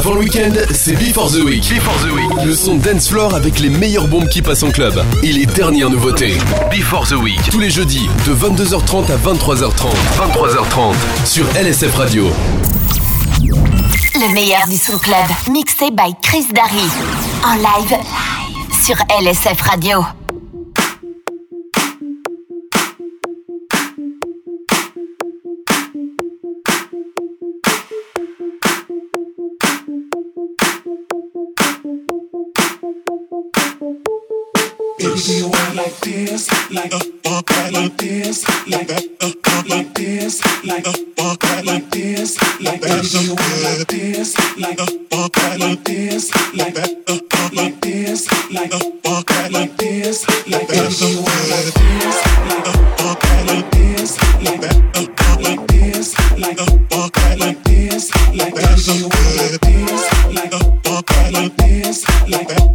Avant le week-end, c'est Before the Week. Before the Week. Le son dance floor avec les meilleures bombes qui passent en club et les dernières nouveautés. Before the Week. Tous les jeudis de 22h30 à 23h30. 23h30 sur LSF Radio. Le meilleur du son club, mixé by Chris Darry. En live sur LSF Radio. Baby, you want like this, like like this, like like this, like like this, like baby, you want like this, like like this, like like this, like like this, like baby, you want like this, like like this, like like this, like like this, like baby, you want like this, like like this, like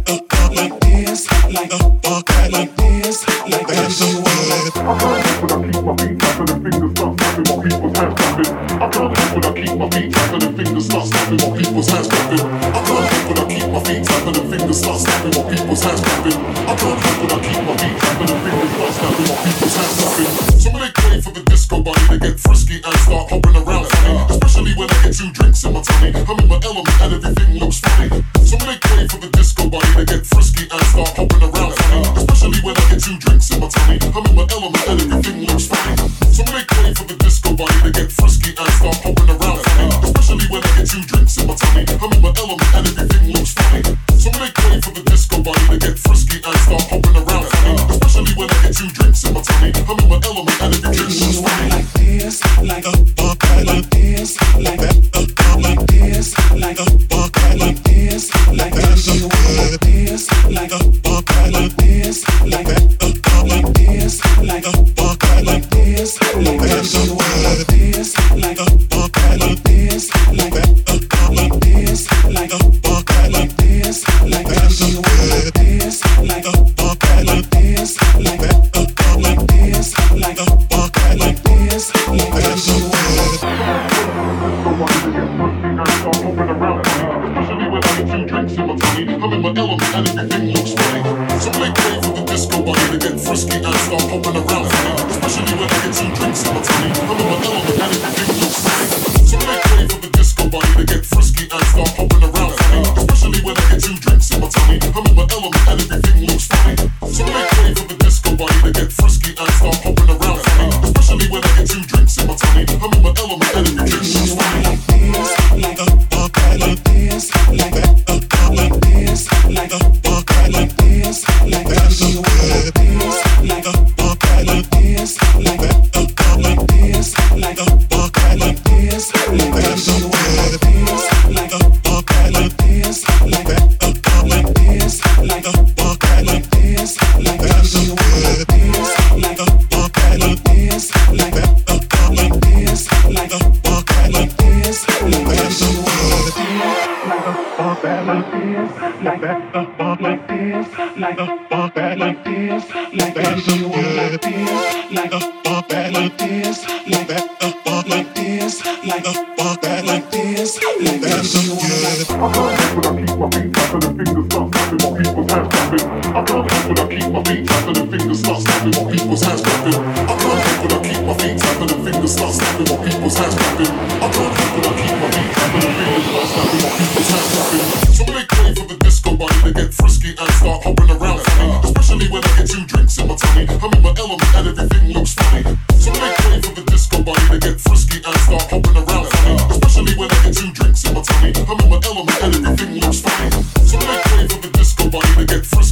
I'm in my element and everything looks fine. So make way for the disco body to get frisky.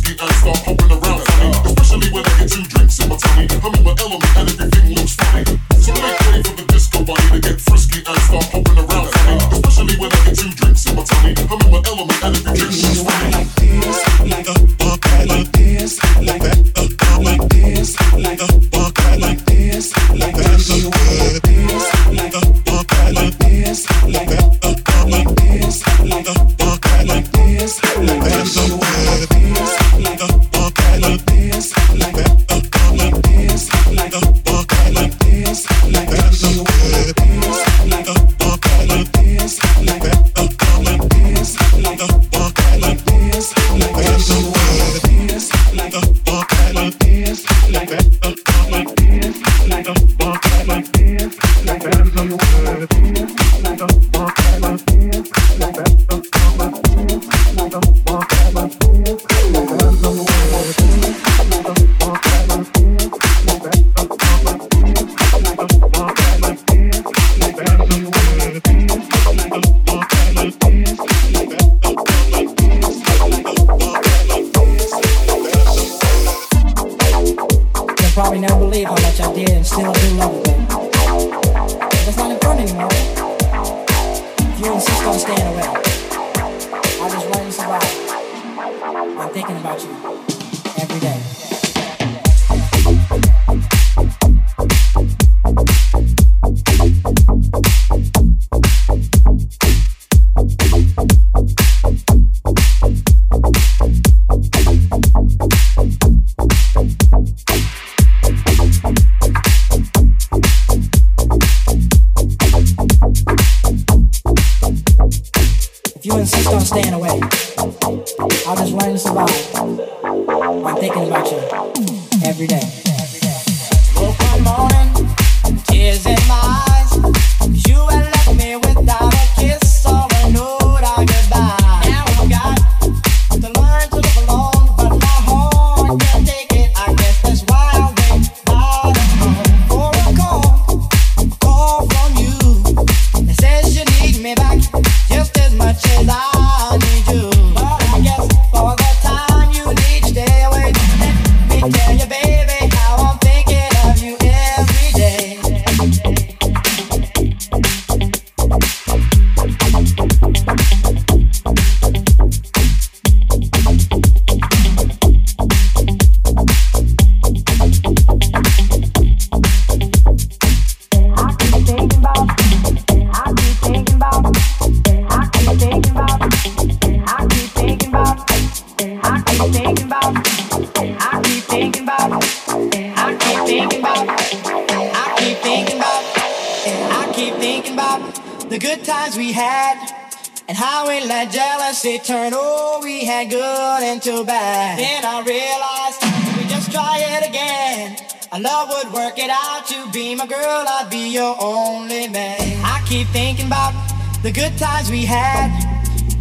the good times we had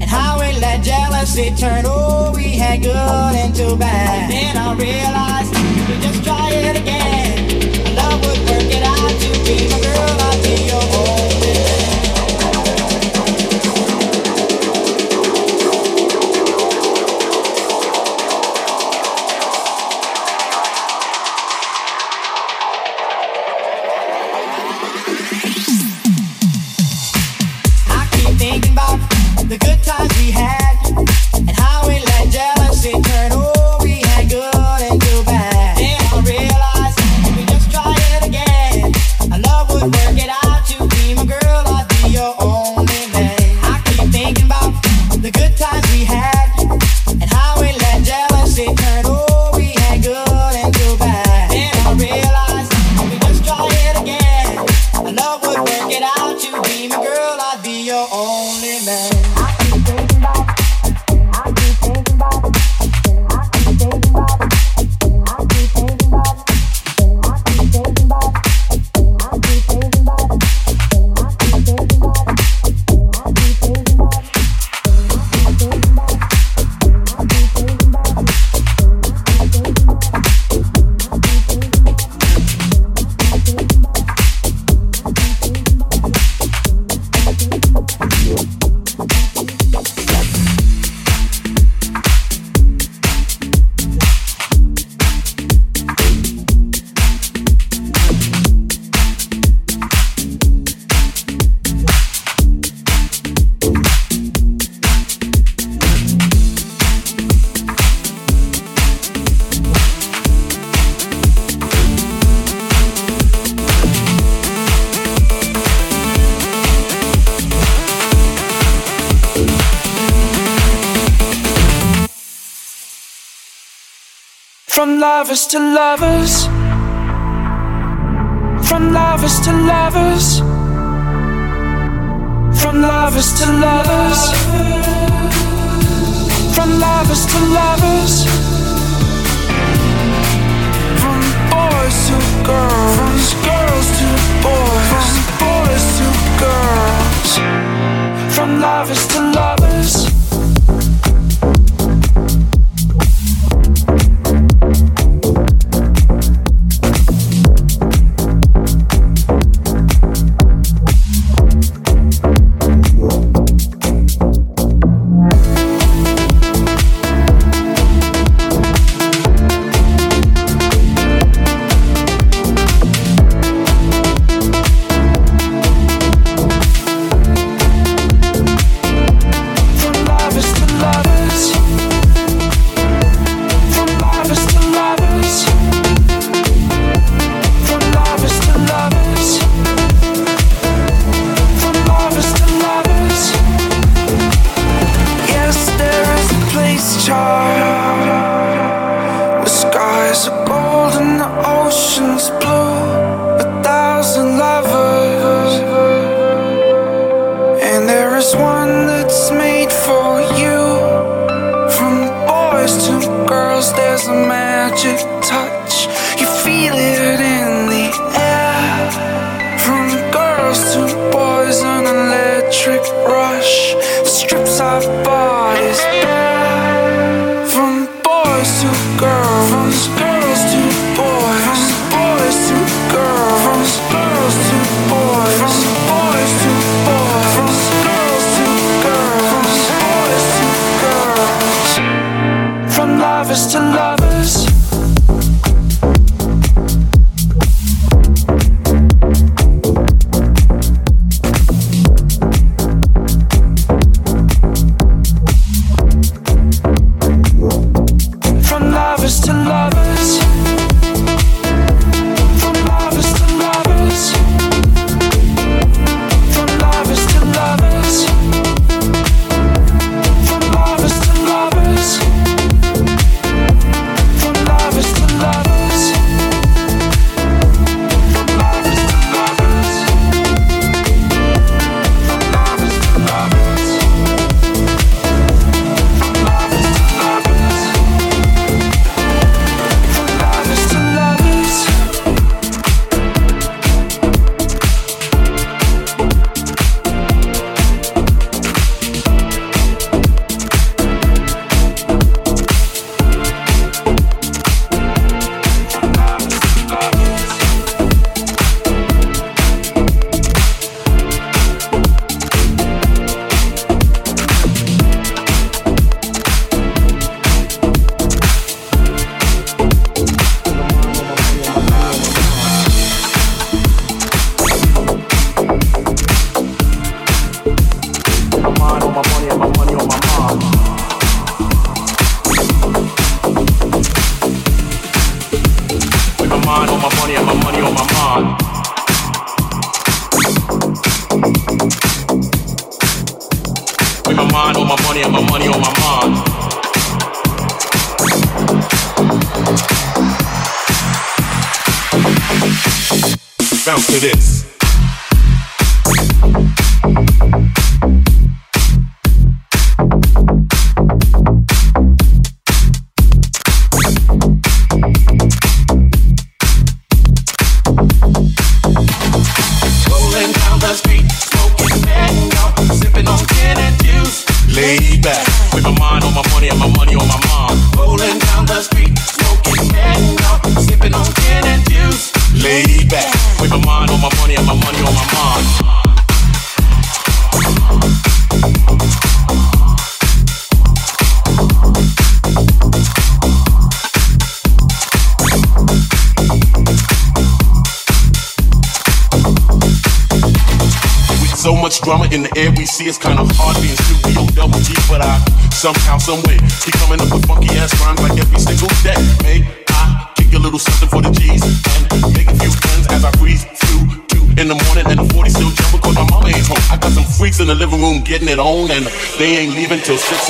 and how we let jealousy turn. Oh, we had good into bad. And then I realized we just try it again. Love would work it out to be my girl. lovers to lovers. From lovers to lovers. From lovers to lovers. From lovers to lovers. From boys to girls. From girls to boys. From boys to girls. From lovers to lovers.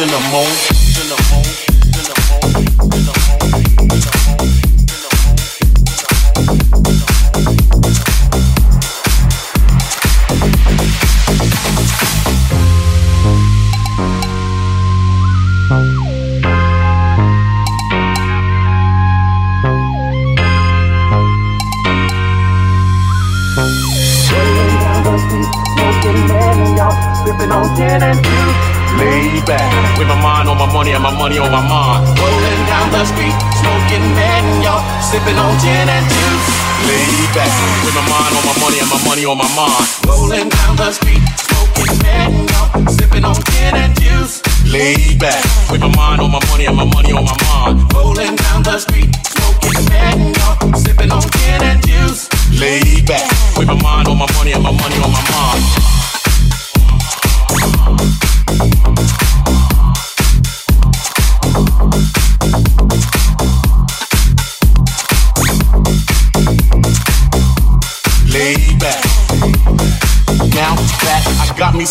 In the morning.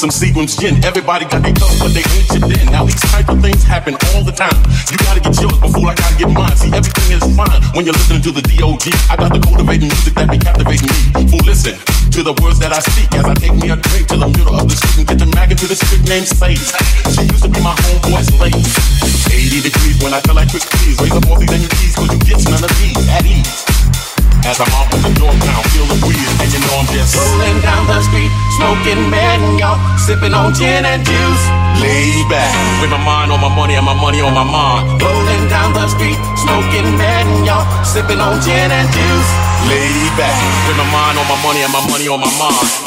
Some Seagram's gin, everybody got their thoughts, but they ain't shit then. Now these type of things happen all the time. You gotta get yours before I gotta get mine. See, everything is fine when you're listening to the D.O.G. I got the cultivating music that be captivating me. Fool, listen to the words that I speak as I take me a drink to the middle of the street and get the Maggie to the street named Slade. She used to be my homeboy's lady. 80 degrees when I feel like quick please. Raise up these and your keys, cause you get none of these at ease. As I'm off with the door now, feel the breeze, and you know I'm just rolling down the street, smoking mango, sipping on gin and juice. Laid back, with my mind on my money and my money on my mind. Rolling down the street, smoking mango, sipping on gin and juice. Laid back, with my mind on my money and my money on my mind.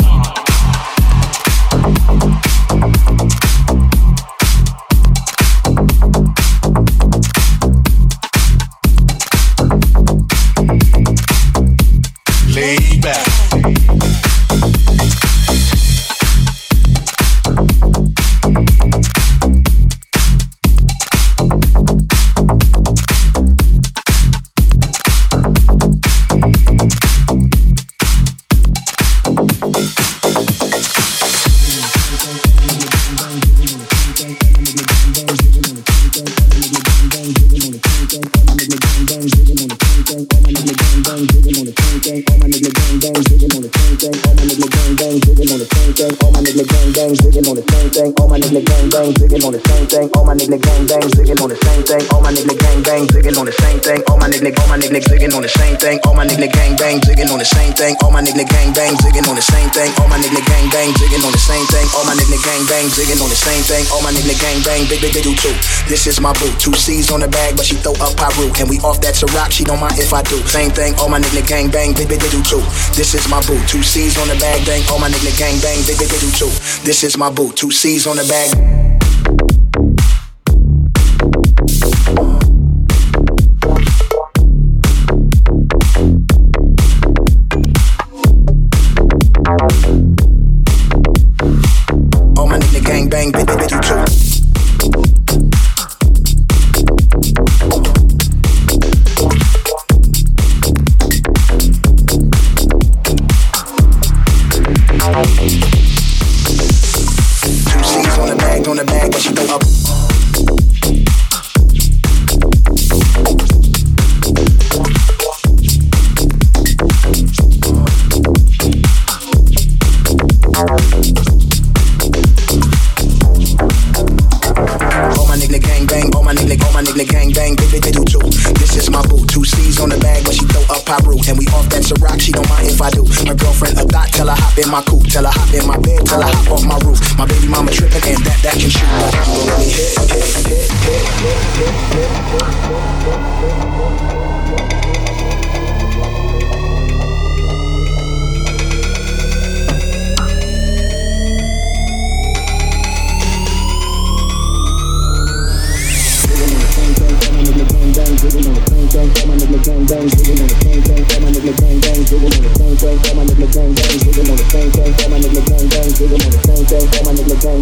Nigga gang bang, zigging on the same thing. All my nigga gang bang, zigging on the same thing. All my nigga gang bang, zigging on the same thing. All my nigga gang bang, big big big do too. This is my boo. Two C's on the bag, but she throw up Pyru. And we off that Ciroc, she don't mind if I do. Same thing. All my nigga gang bang, big big big do too. This is my boo. Two C's on the bag, bang. All my nigga gang bang, big big big do too. This is my boo. Two C's on the bag.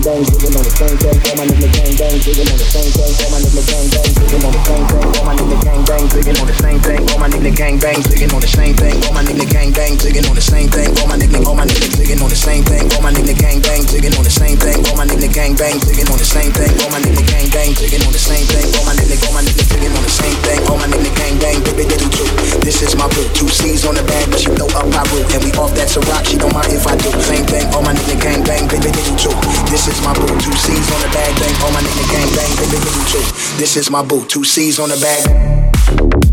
Gang bang, zigging on the same thing. All my nigga gang bang, zigging on the same thing. All my nigga, all my nigga zigging on the same thing. All my nigga gang bang, zigging on the same thing. All my nigga gang bang, zigging on the same thing. All my nigga gang bang, zigging on the same thing. All my nigga, all my nigga zigging on the same thing. All my nigga gang bang, big do too. This is my boo. Two C's on the bag, but she throw up my Pyru, and we off that Ciroc. She don't mind if I do. The same thing. All my nigga gang bang, big do too. This is my boo. Two C's on the bag, bang. All my nigga gang bang, big do too. This is my boo. Two C's on the bag.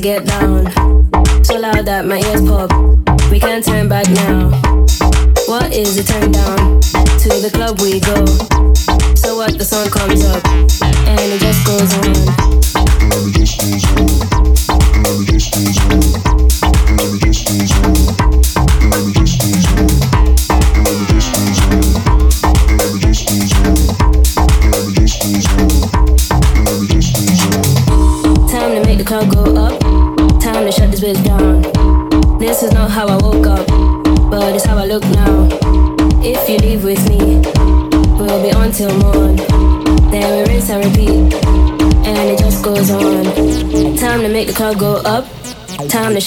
Get down. So loud that my ears pop. We can't turn back now. What is the turn down? To the club we go. So what the song comes up and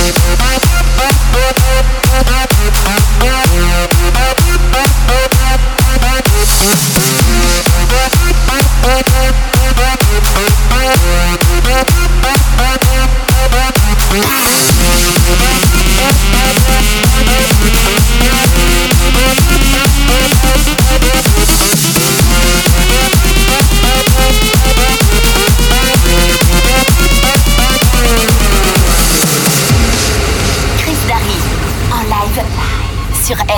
Bye.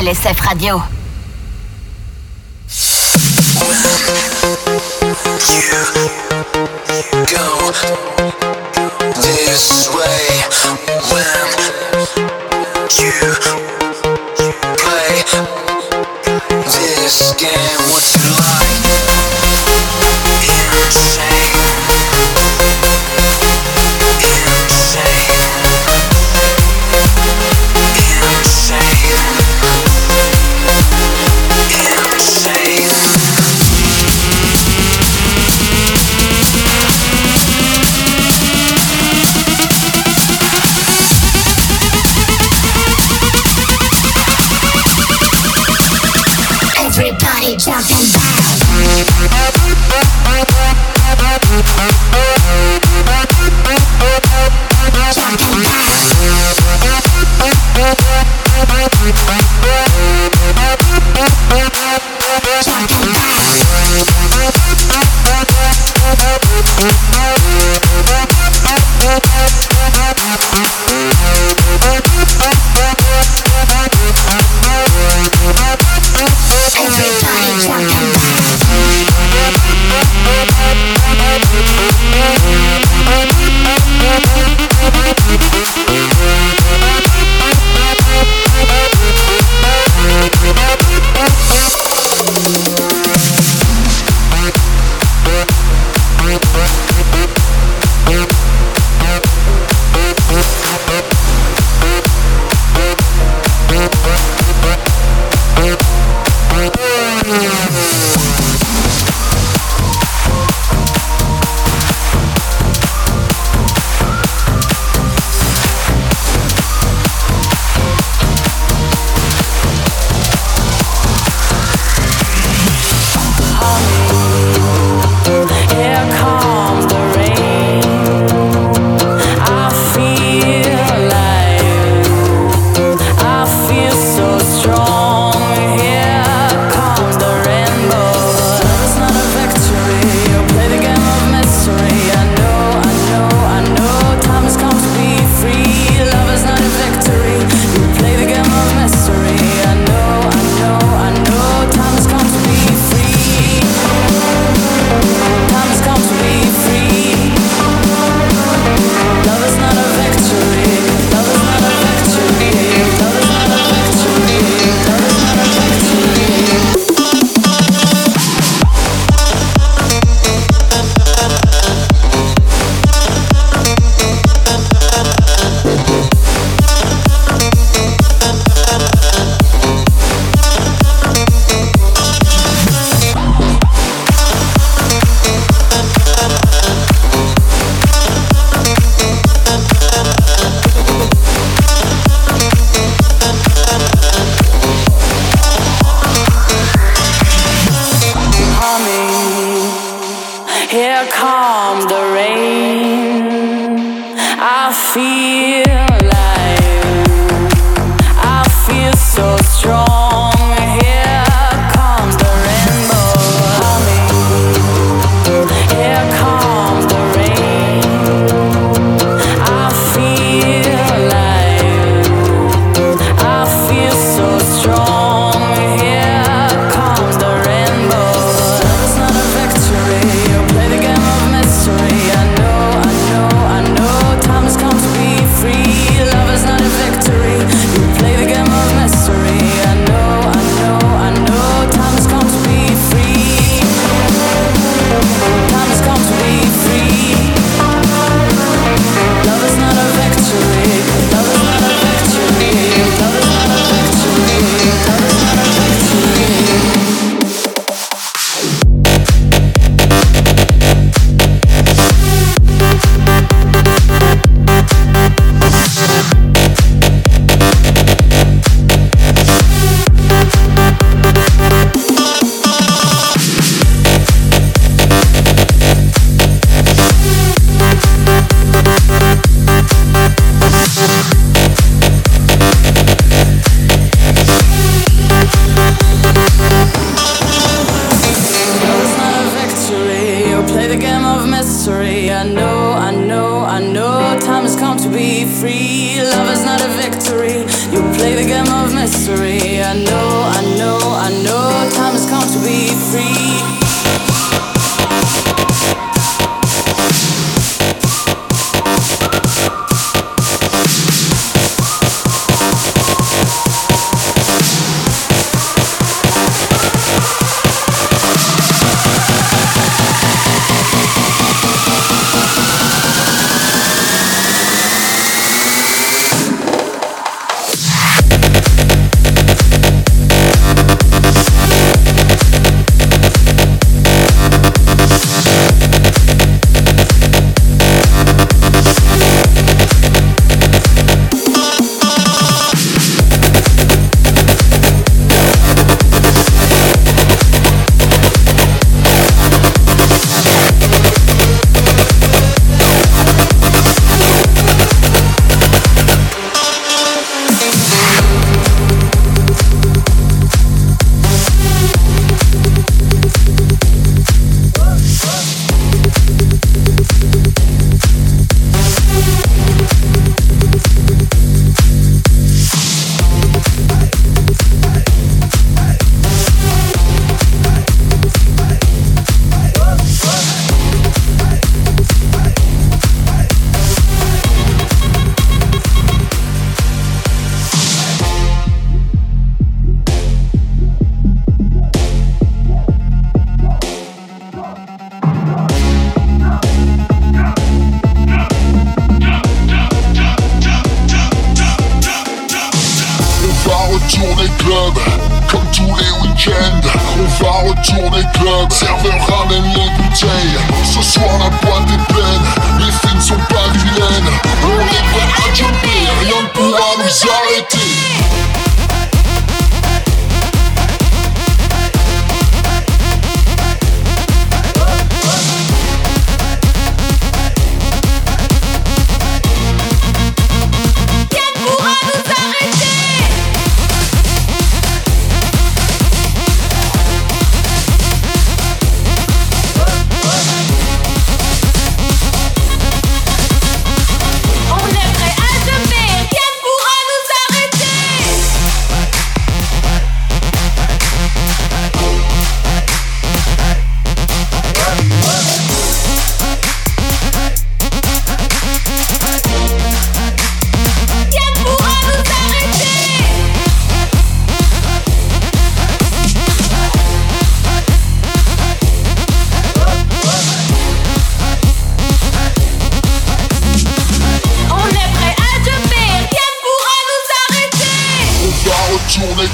Radio. Everybody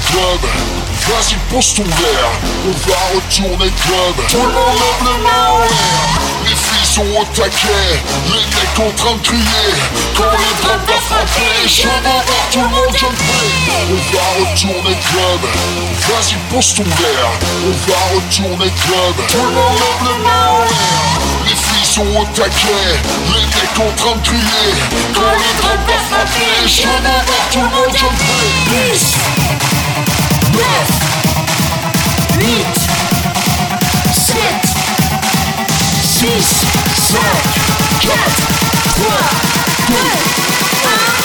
club. Vas-y pose ton verre, on va retourner club. Tout le monde lève les mains en l'air Les filles sont au taquet, les mecs en train de crier. Quand les drums va frapper, je veux voir tout le monde jumper On va retourner club. Vas-y pose ton verre, on va retourner club. Tout le monde lève les mains en l'air Les filles sont au taquet, les mecs en train de crier. Quand les drums va frapper, je veux voir tout le monde jumper 6, 5, 4, 3, 2, 1.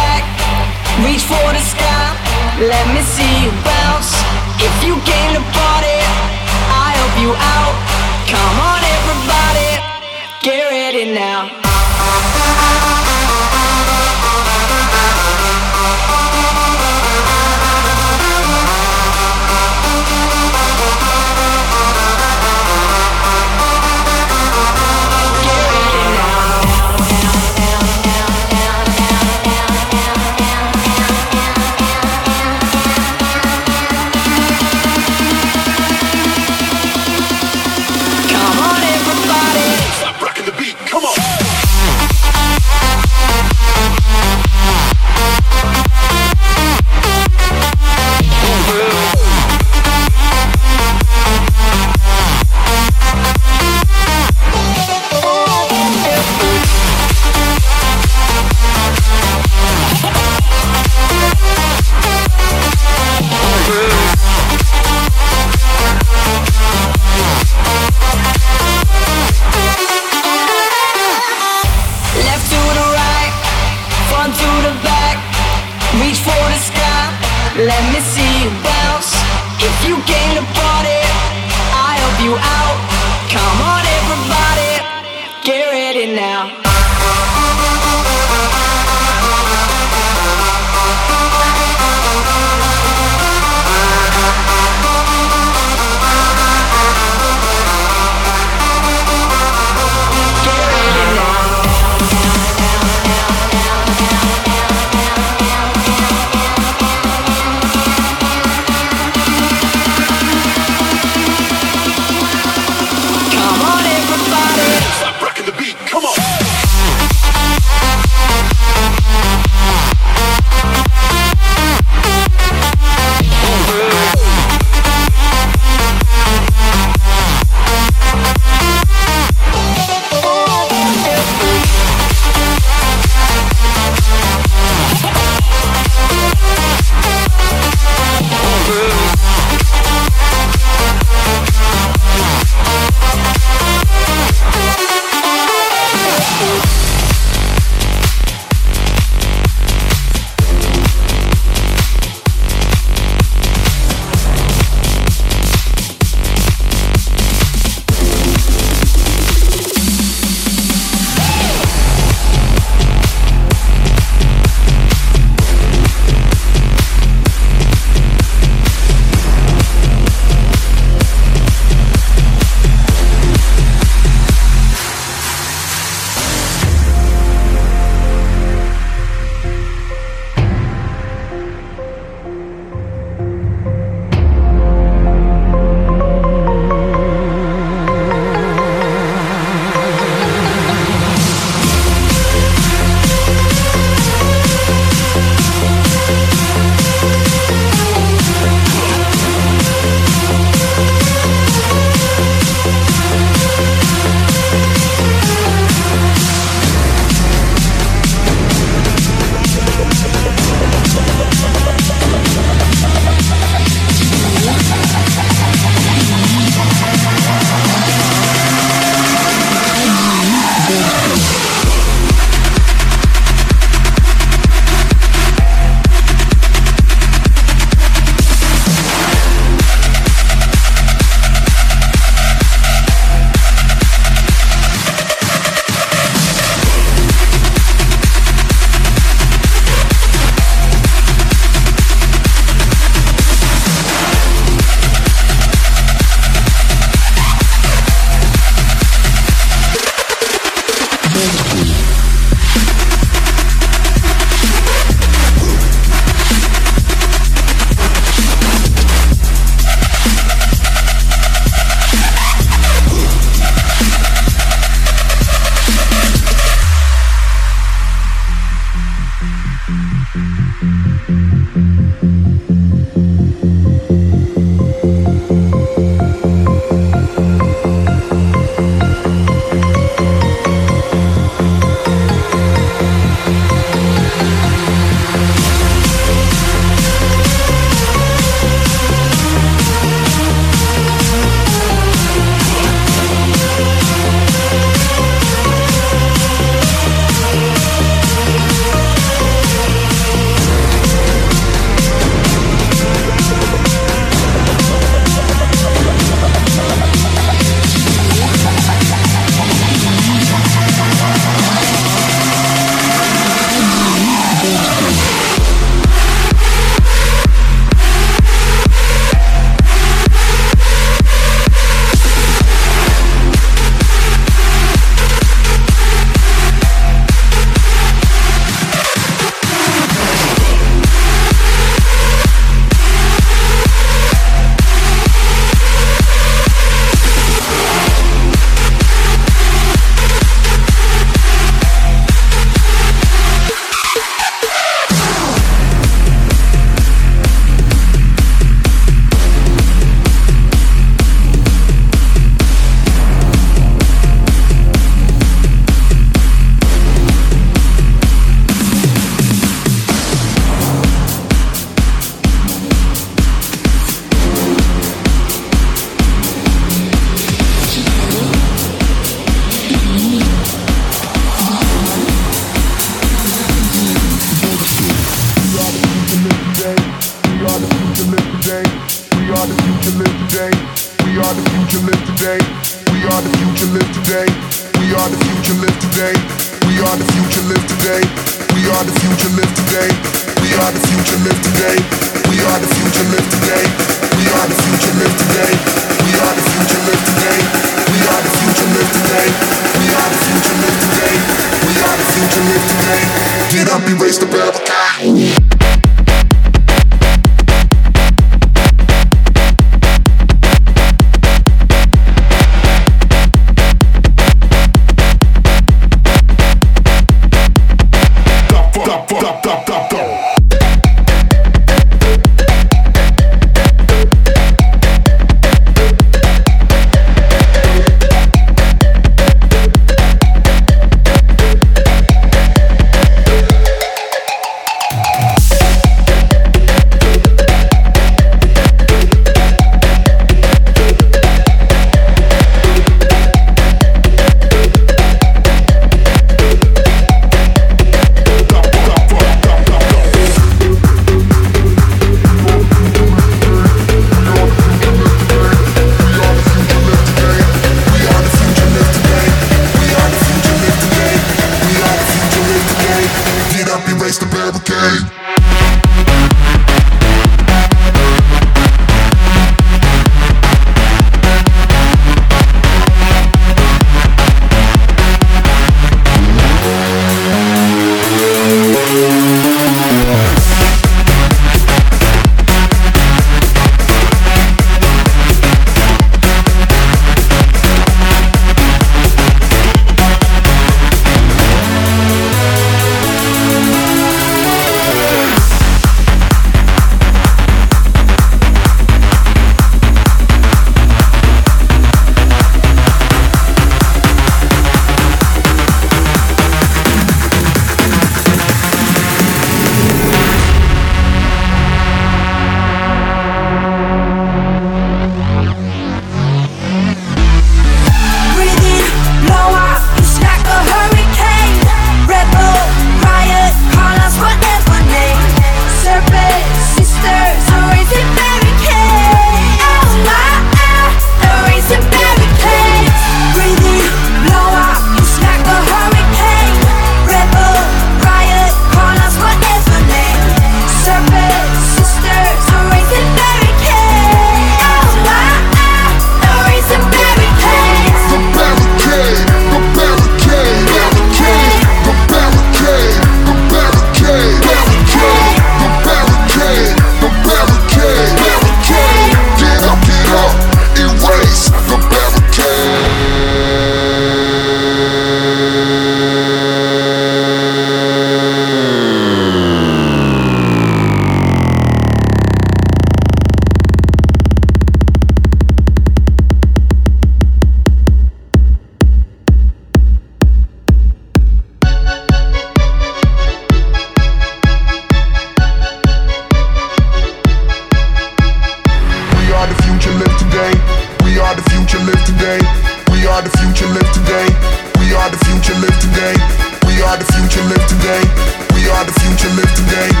you live today.